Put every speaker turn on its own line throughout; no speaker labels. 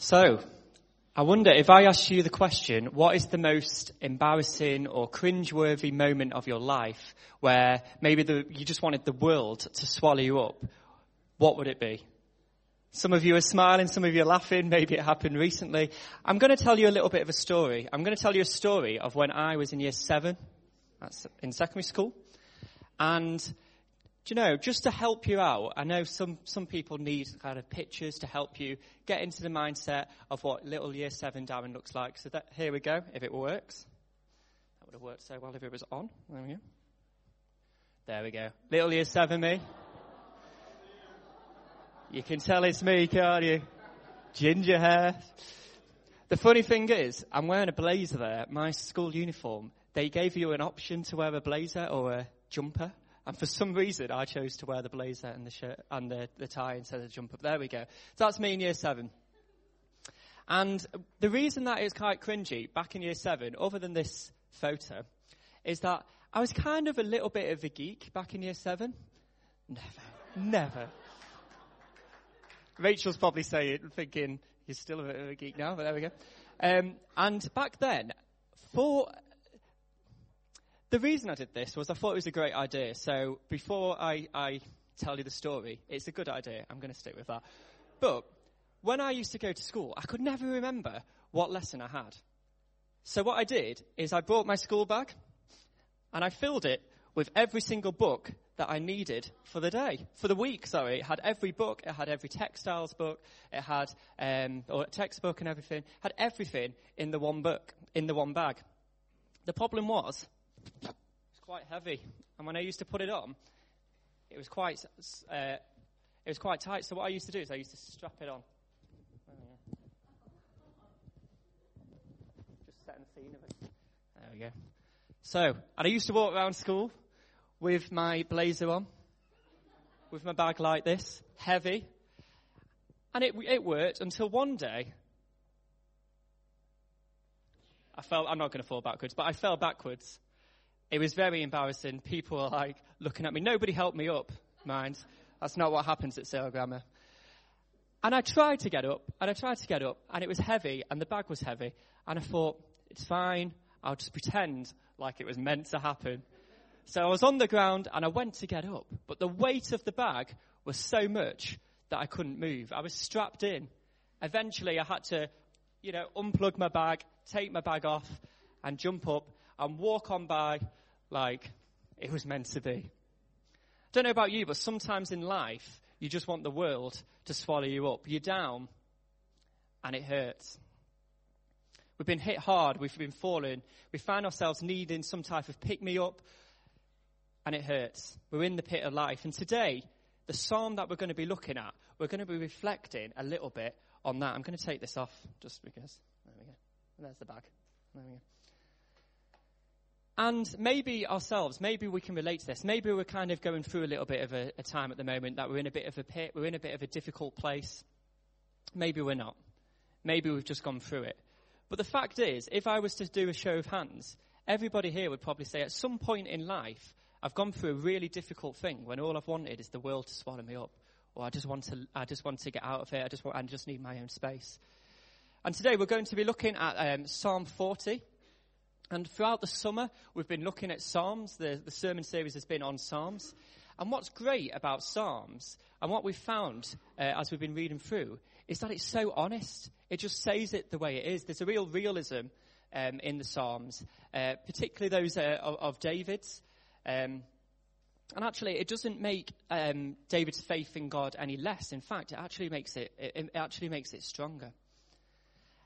So, I wonder if I asked you the question, what is the most embarrassing or cringeworthy moment of your life where maybe the, you just wanted the world to swallow you up? What would it be? Some of you are smiling, some of you are laughing, maybe it happened recently. I'm going to tell you a little bit of a story. I'm going to tell you a story of when I was in year seven, that's in secondary school. And do you know, just to help you out, I know some, some people need kind of pictures to help you get into the mindset of what little year seven Darren looks like. So that, here we go, if it works. That would have worked so well if it was on. There we go. There we go. Little year seven me. You can tell it's me, can't you? Ginger hair. The funny thing is, I'm wearing a blazer there, my school uniform. They gave you an option to wear a blazer or a jumper. And for some reason, I chose to wear the blazer and the shirt and the, the tie instead of the jumper. There we go. So that's me in year seven. And the reason that is quite cringy back in year seven, other than this photo, is that I was kind of a little bit of a geek back in year seven. Never. Never. Rachel's probably saying, thinking, he's still a bit of a geek now, but there we go. Um, and back then, for the reason I did this was I thought it was a great idea. So before I, I tell you the story, it's a good idea. I'm going to stick with that. But when I used to go to school, I could never remember what lesson I had. So what I did is I brought my school bag and I filled it with every single book that I needed for the day, for the week, sorry. It had every book, it had every textiles book, it had, um, or textbook and everything, had everything in the one book, in the one bag. The problem was, it's quite heavy. And when I used to put it on, it was quite, uh, it was quite tight. So what I used to do is I used to strap it on. Just setting the scene of it. There we go. So, and I used to walk around school with my blazer on, with my bag like this, heavy. And it, it worked until one day I fell, I'm not going to fall backwards, but I fell backwards it was very embarrassing. People were like looking at me. Nobody helped me up, mind. That's not what happens at Sale Grammar. And I tried to get up, and I tried to get up, and it was heavy, and the bag was heavy. And I thought, it's fine. I'll just pretend like it was meant to happen. So I was on the ground, and I went to get up. But the weight of the bag was so much that I couldn't move. I was strapped in. Eventually, I had to, you know, unplug my bag, take my bag off, and jump up and walk on by like it was meant to be. I Don't know about you, but sometimes in life, you just want the world to swallow you up. You're down, and it hurts. We've been hit hard, we've been falling, we find ourselves needing some type of pick me up, and it hurts. We're in the pit of life. And today, the psalm that we're going to be looking at, we're going to be reflecting a little bit on that. I'm going to take this off just because. There we go. There's the bag. There we go. And maybe ourselves, maybe we can relate to this. Maybe we're kind of going through a little bit of a, a, time at the moment that we're in a bit of a pit, we're in a bit of a difficult place. Maybe we're not. Maybe we've just gone through it. But the fact is, if I was to do a show of hands, everybody here would probably say at some point in life, I've gone through a really difficult thing when all I've wanted is the world to swallow me up. Or I just want to, I just want to get out of here. I just want, I just need my own space. And today we're going to be looking at um, Psalm 40. And throughout the summer, we've been looking at Psalms. The, the sermon series has been on Psalms. And what's great about Psalms, and what we've found uh, as we've been reading through, is that it's so honest. It just says it the way it is. There's a real realism um, in the Psalms, uh, particularly those uh, of, of, David's. Um, and actually, it doesn't make um, David's faith in God any less. In fact, it actually makes it, it, it actually makes it stronger.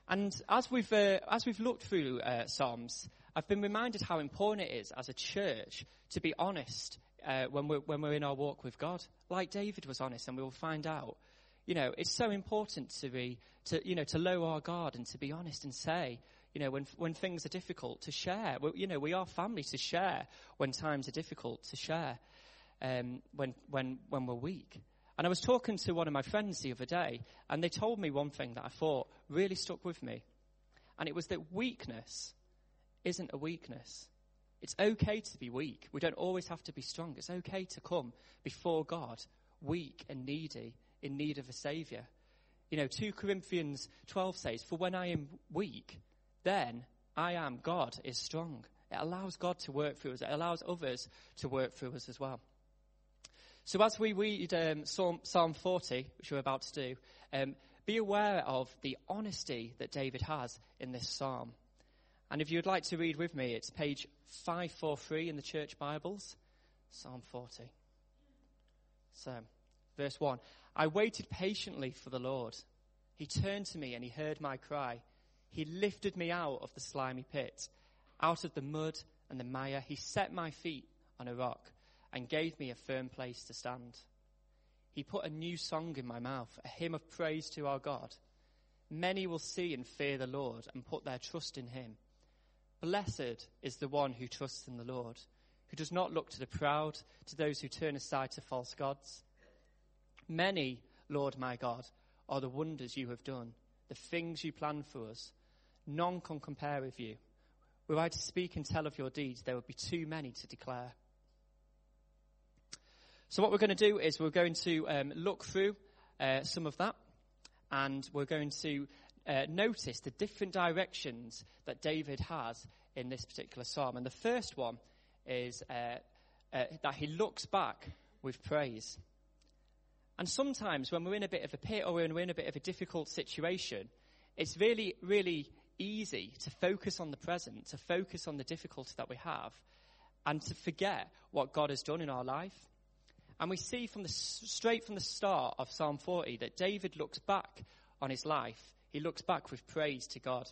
And as we've, uh, as we've looked through uh, Psalms, I've been reminded how important it is as a church to be honest uh, when, we're, when we're in our walk with God. Like David was honest, and we will find out. You know, it's so important to be, to, you know, to lower our guard and to be honest and say, you know, when, when things are difficult, to share. We, you know, we are family to share when times are difficult, to share um, when, when, when we're weak. And I was talking to one of my friends the other day, and they told me one thing that I thought really stuck with me. And it was that weakness isn't a weakness. It's okay to be weak. We don't always have to be strong. It's okay to come before God weak and needy, in need of a Savior. You know, 2 Corinthians 12 says, For when I am weak, then I am, God is strong. It allows God to work through us. It allows others to work through us as well. So as we read um, Psalm, Psalm, 40, which we're about to do, um, be aware of the honesty that David has in this psalm. And if you'd like to read with me, it's page 543 in the church Bibles, Psalm 40. So, verse 1 I waited patiently for the Lord. He turned to me and he heard my cry. He lifted me out of the slimy pit, out of the mud and the mire. He set my feet on a rock and gave me a firm place to stand. He put a new song in my mouth, a hymn of praise to our God. Many will see and fear the Lord and put their trust in him. Blessed is the one who trusts in the Lord, who does not look to the proud, to those who turn aside to false gods. Many, Lord my God, are the wonders you have done, the things you planned for us. None can compare with you. Were I to speak and tell of your deeds, there would be too many to declare. So, what we're going to do is we're going to um, look through uh, some of that, and we're going to uh, notice the different directions that David has in this particular psalm. And the first one is uh, uh that he looks back with praise. And sometimes when we're in a bit of a pit or when we're in a bit of a difficult situation, it's really, really easy to focus on the present, to focus on the difficulty that we have, and to forget what God has done in our life. And we see from the, straight from the start of Psalm 40 that David looks back on his life. He looks back with praise to God.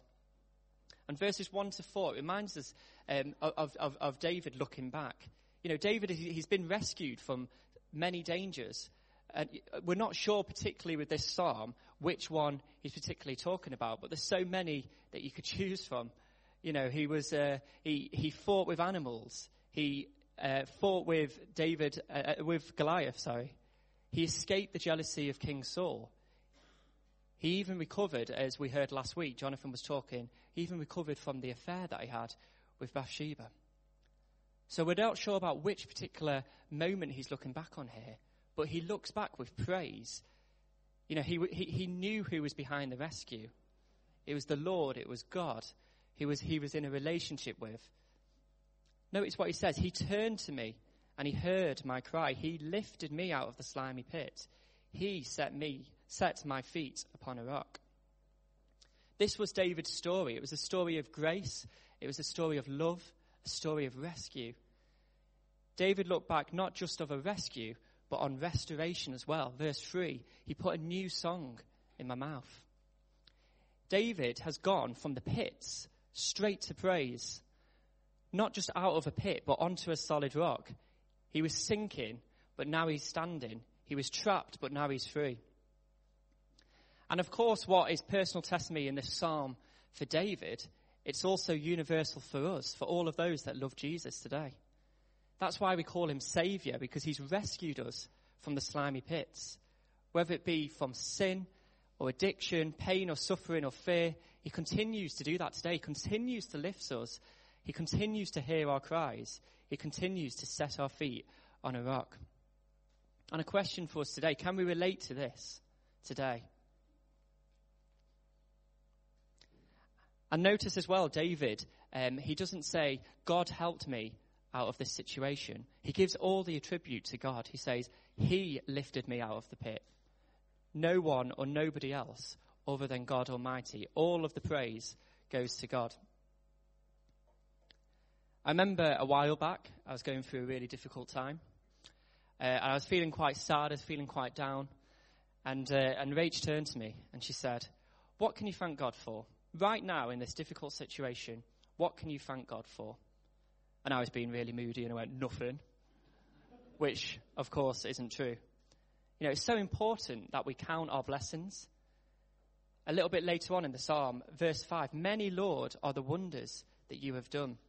And verses 1 to 4 reminds us um, of, of, of David looking back. You know, David, he's been rescued from many dangers. And we're not sure, particularly with this psalm, which one he's particularly talking about, but there's so many that you could choose from. You know, he was, uh, he, he fought with animals. He uh, fought with David, uh, uh, with Goliath, sorry. He escaped the jealousy of King Saul. He even recovered, as we heard last week, Jonathan was talking, he even recovered from the affair that he had with Bathsheba. So we're not sure about which particular moment he's looking back on here, but he looks back with praise. You know, he, he, he knew who was behind the rescue. It was the Lord, it was God, he was, he was in a relationship with. Notice what he says. He turned to me and he heard my cry. He lifted me out of the slimy pit. He set me, set my feet upon a rock. This was David's story. It was a story of grace. It was a story of love, a story of rescue. David looked back not just of a rescue, but on restoration as well. Verse 3 He put a new song in my mouth. David has gone from the pits straight to praise not just out of a pit, but onto a solid rock. He was sinking, but now he's standing. He was trapped, but now he's free. And of course, what is personal testimony in this psalm for David, it's also universal for us, for all of those that love Jesus today. That's why we call him Savior, because he's rescued us from the slimy pits. Whether it be from sin or addiction, pain or suffering or fear, he continues to do that today. He continues to lift us he continues to hear our cries. He continues to set our feet on a rock. And a question for us today can we relate to this today? And notice as well, David, um, he doesn't say, God helped me out of this situation. He gives all the attribute to God. He says, He lifted me out of the pit. No one or nobody else other than God Almighty. All of the praise goes to God. I remember a while back, I was going through a really difficult time. Uh, and I was feeling quite sad, I was feeling quite down. And, uh, and Rach turned to me and she said, What can you thank God for? Right now, in this difficult situation, what can you thank God for? And I was being really moody and I went, Nothing. Which, of course, isn't true. You know, it's so important that we count our blessings. A little bit later on in the psalm, verse 5 Many, Lord, are the wonders that you have done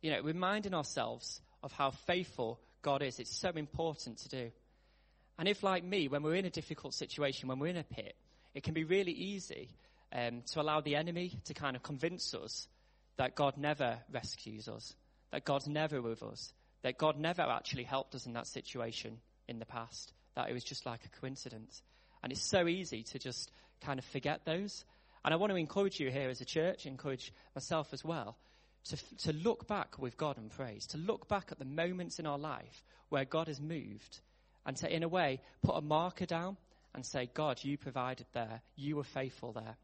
you know, reminding ourselves of how faithful God is, it's so important to do. And if, like me, when we're in a difficult situation, when we're in a pit, it can be really easy um, to allow the enemy to kind of convince us that God never rescues us, that God's never with us, that God never actually helped us in that situation in the past, that it was just like a coincidence. And it's so easy to just kind of forget those. And I want to encourage you here as a church, encourage myself as well, to, to look back with God and praise, to look back at the moments in our life where God has moved, and to, in a way, put a marker down and say, God, you provided there, you were faithful there.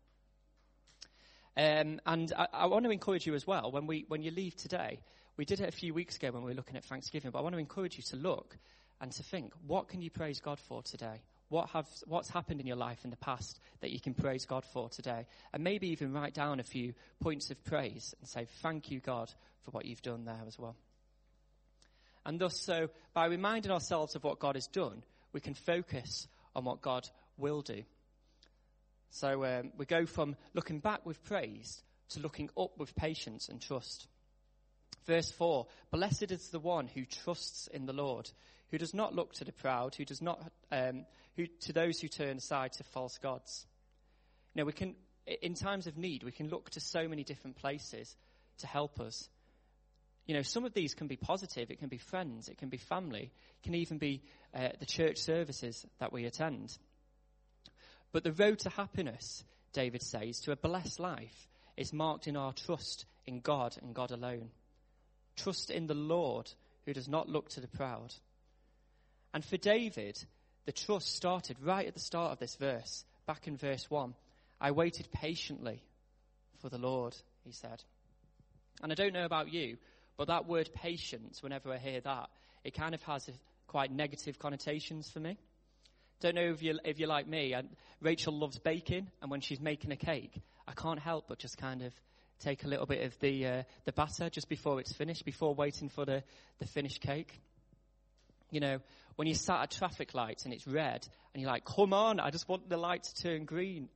Um, and I, I, want to encourage you as well, when, we, when you leave today, we did it a few weeks ago when we were looking at Thanksgiving, but I want to encourage you to look and to think, what can you praise God for today? What have, what's happened in your life in the past that you can praise God for today? And maybe even write down a few points of praise and say, thank you, God, for what you've done there as well. And thus, so by reminding ourselves of what God has done, we can focus on what God will do. So um, we go from looking back with praise to looking up with patience and trust. Verse 4 Blessed is the one who trusts in the Lord, who does not look to the proud, who does not, um, who, to those who turn aside to false gods. You know, we can, in times of need, we can look to so many different places to help us. You know, some of these can be positive. It can be friends. It can be family. It can even be uh, the church services that we attend. But the road to happiness, David says, to a blessed life is marked in our trust in God and God alone. Trust in the Lord who does not look to the proud. And for David, the trust started right at the start of this verse, back in verse 1. I waited patiently for the Lord, he said. And I don't know about you, but that word patience, whenever I hear that, it kind of has quite negative connotations for me. Don't know if you if you're like me. And Rachel loves baking, and when she's making a cake, I can't help but just kind of take a little bit of the uh, the batter just before it's finished, before waiting for the the finished cake. You know, when you sat at traffic lights and it's red, and you're like, "Come on, I just want the light to turn green."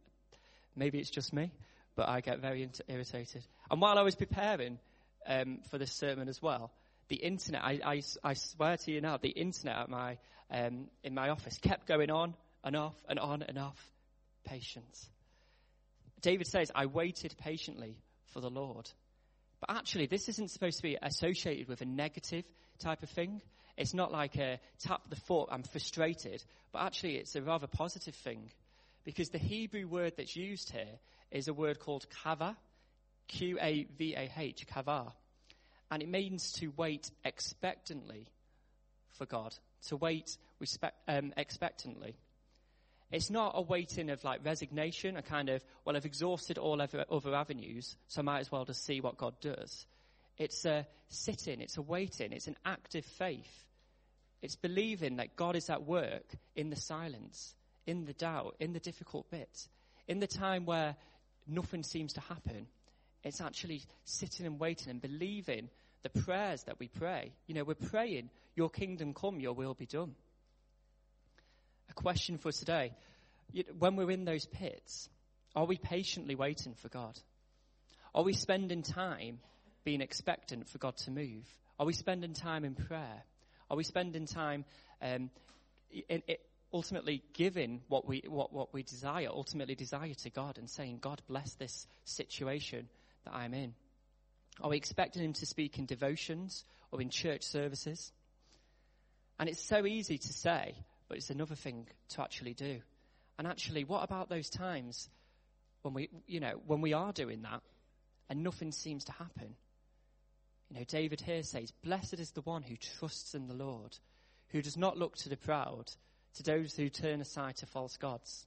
Maybe it's just me, but I get very irritated. And while I was preparing um, for this sermon as well, the internet, I, I, I, swear to you now, the internet at my, um, in my office kept going on and off and on and off. Patience. David says, I waited patiently for the Lord. But actually, this isn't supposed to be associated with a negative type of thing. It's not like a tap the foot, I'm frustrated. But actually, it's a rather positive thing. Because the Hebrew word that's used here is a word called qavah, Q A V A H, qavah. And it means to wait expectantly for God, to wait respect, um, expectantly. It's not a waiting of like resignation, a kind of, well, I've exhausted all other, other avenues, so I might as well just see what God does. It's a sitting, it's a waiting, it's an active faith. It's believing that God is at work in the silence, in the doubt, in the difficult bits, in the time where nothing seems to happen. It's actually sitting and waiting and believing the prayers that we pray. You know, we're praying, Your kingdom come, Your will be done. A question for today. When we're in those pits, are we patiently waiting for God? Are we spending time being expectant for God to move? Are we spending time in prayer? Are we spending time um, in, in, ultimately giving what we, what, what we desire, ultimately desire to God and saying, God, bless this situation that I'm in? Are we expecting Him to speak in devotions or in church services? And it's so easy to say, but it's another thing to actually do. And actually, what about those times when we, you know, when we are doing that and nothing seems to happen? You know, David here says, Blessed is the one who trusts in the Lord, who does not look to the proud, to those who turn aside to false gods.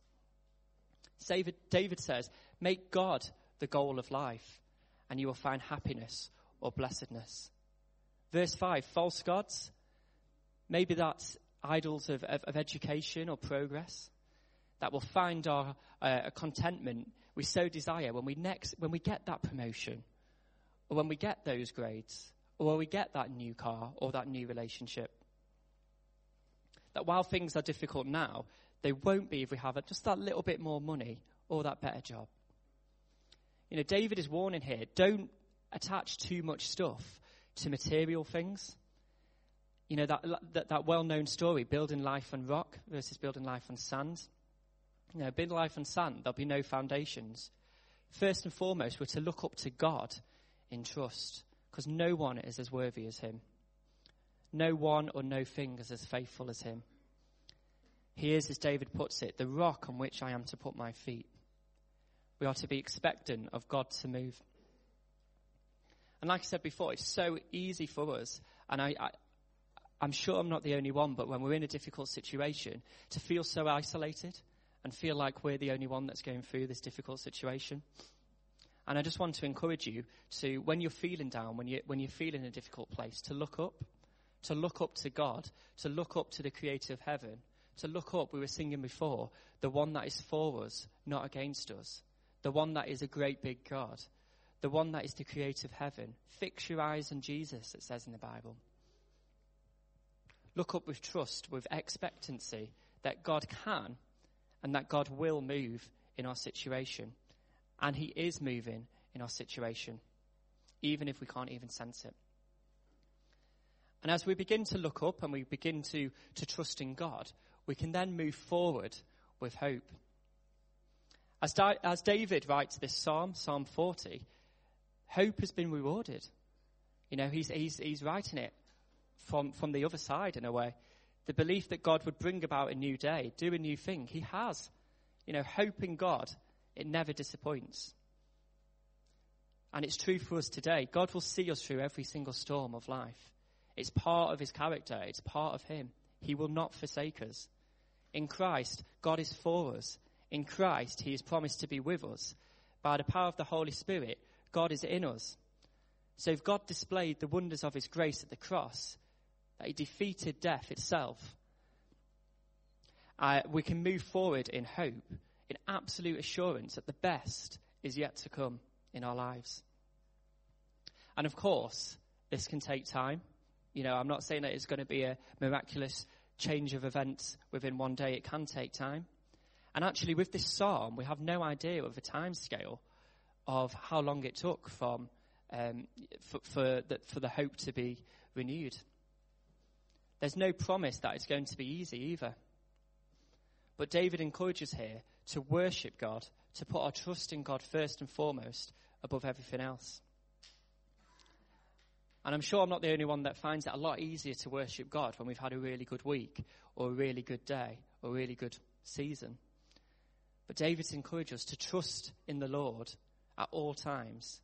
David, says, Make God the goal of life and you will find happiness or blessedness. Verse 5 false gods. Maybe that's idols of, of, of education or progress that will find our uh, contentment we so desire when we next when we get that promotion or when we get those grades or when we get that new car or that new relationship that while things are difficult now they won't be if we have just that little bit more money or that better job you know, David is warning here don't attach too much stuff to material things. You know, that, that, that well known story, building life on rock versus building life on sand. You know, building life on sand, there'll be no foundations. First and foremost, we're to look up to God in trust because no one is as worthy as Him. No one or no thing is as faithful as Him. He is, as David puts it, the rock on which I am to put my feet. We are to be expectant of God to move. And like I said before, it's so easy for us, and I, I, I'm sure I'm not the only one, but when we're in a difficult situation, to feel so isolated and feel like we're the only one that's going through this difficult situation. And I just want to encourage you to, when you're feeling down, when, you, when you're feeling a difficult place, to look up, to look up to God, to look up to the creator of heaven, to look up, we were singing before, the one that is for us, not against us, the one that is a great big God, the one that is the creator of heaven. Fix your eyes on Jesus, it says in the Bible. Look up with trust, with expectancy that God can and that God will move in our situation. And He is moving in our situation, even if we can't even sense it. And as we begin to look up and we begin to, to trust in God, we can then move forward with hope. As, Di- as David writes this psalm, Psalm 40, hope has been rewarded. You know, he's, he's, he's writing it from, from the other side in a way. The belief that God would bring about a new day, do a new thing. He has. You know, hope in God, it never disappoints. And it's true for us today. God will see us through every single storm of life. It's part of his character. It's part of him. He will not forsake us. In Christ, God is for us. In Christ, he has promised to be with us. By the power of the Holy Spirit, God is in us. So if God displayed the wonders of his grace at the cross, that he defeated death itself, uh, we can move forward in hope, in absolute assurance that the best is yet to come in our lives. And of course, this can take time. You know, I'm not saying that it's going to be a miraculous change of events within one day. It can take time. And actually, with this psalm, we have no idea of the time scale of how long it took from um, for, for, the, for the hope to be renewed. There's no promise that it's going to be easy either. But David encourages here to worship God, to put our trust in God first and foremost above everything else. And I'm sure I'm not the only one that finds it a lot easier to worship God when we've had a really good week or a really good day or a really good season. But David's encouraged us to trust in the Lord at all times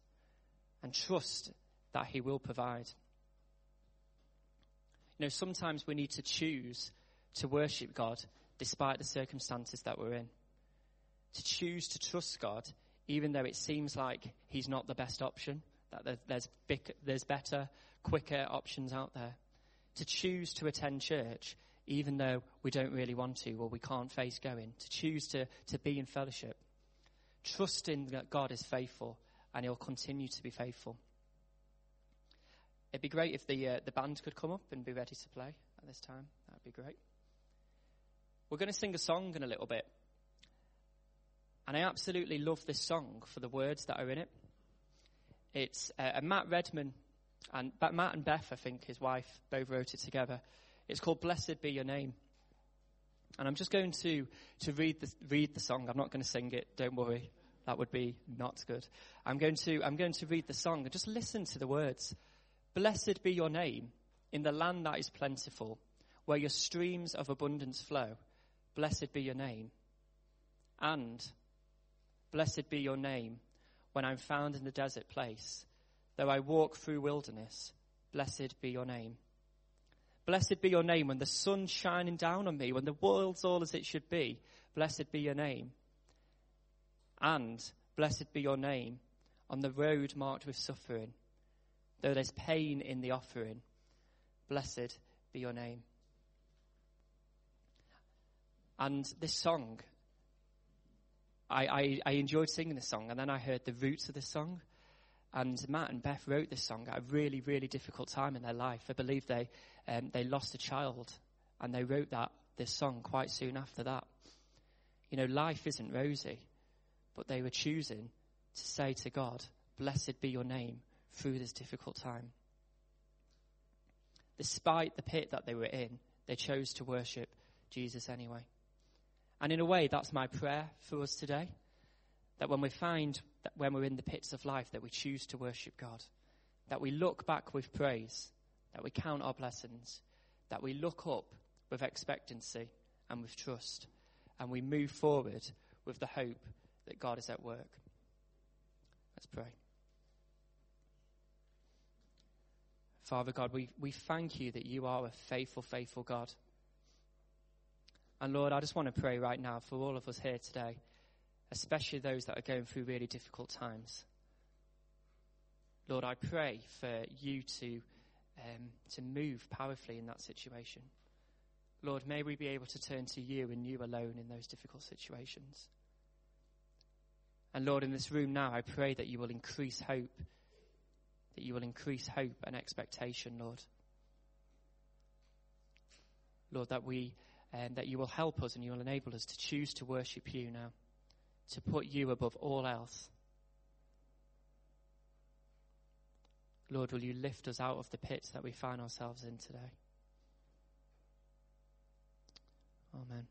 and trust that he will provide. You know, sometimes we need to choose to worship God despite the circumstances that we're in. To choose to trust God even though it seems like he's not the best option that there's, big, there's better, quicker options out there. To choose to attend church, even though we don't really want to or we can't face going. To choose to, to be in fellowship. Trusting that God is faithful and he'll continue to be faithful. It'd be great if the, uh, the band could come up and be ready to play at this time. That'd be great. We're going to sing a song in a little bit. And I absolutely love this song for the words that are in it. It's uh, Matt Redman and Matt and Beth, I think, his wife, both wrote it together. It's called "Blessed Be Your Name," and I'm just going to to read the read the song. I'm not going to sing it. Don't worry, that would be not good. I'm going to I'm going to read the song and just listen to the words. Blessed be your name in the land that is plentiful, where your streams of abundance flow. Blessed be your name, and blessed be your name when I'm found in the desert place. Though I walk through wilderness, blessed be your name. Blessed be your name when the sun's shining down on me, when the world's all as it should be. Blessed be your name. And blessed be your name on the road marked with suffering. Though there's pain in the offering, blessed be your name. And this song I, I, I enjoyed singing the song, and then I heard the roots of the song. And Matt and Beth wrote this song at a really, really difficult time in their life. I believe they um, they lost a child, and they wrote that this song quite soon after that. You know, life isn't rosy, but they were choosing to say to God, "Blessed be Your name through this difficult time." Despite the pit that they were in, they chose to worship Jesus anyway. And in a way, that's my prayer for us today. That when we find that when we're in the pits of life, that we choose to worship God. That we look back with praise. That we count our blessings. That we look up with expectancy and with trust. And we move forward with the hope that God is at work. Let's pray. Father God, we, we thank you that you are a faithful, faithful God. And Lord, I just want to pray right now for all of us here today, especially those that are going through really difficult times. Lord, I pray for you to, um, to move powerfully in that situation. Lord, may we be able to turn to you and you alone in those difficult situations. And Lord, in this room now, I pray that you will increase hope, that you will increase hope and expectation, Lord. Lord, that we, um, that you will help us and you will enable us to choose to worship you now, to put you above all else. Lord, will you lift us out of the pits that we find ourselves in today? Amen.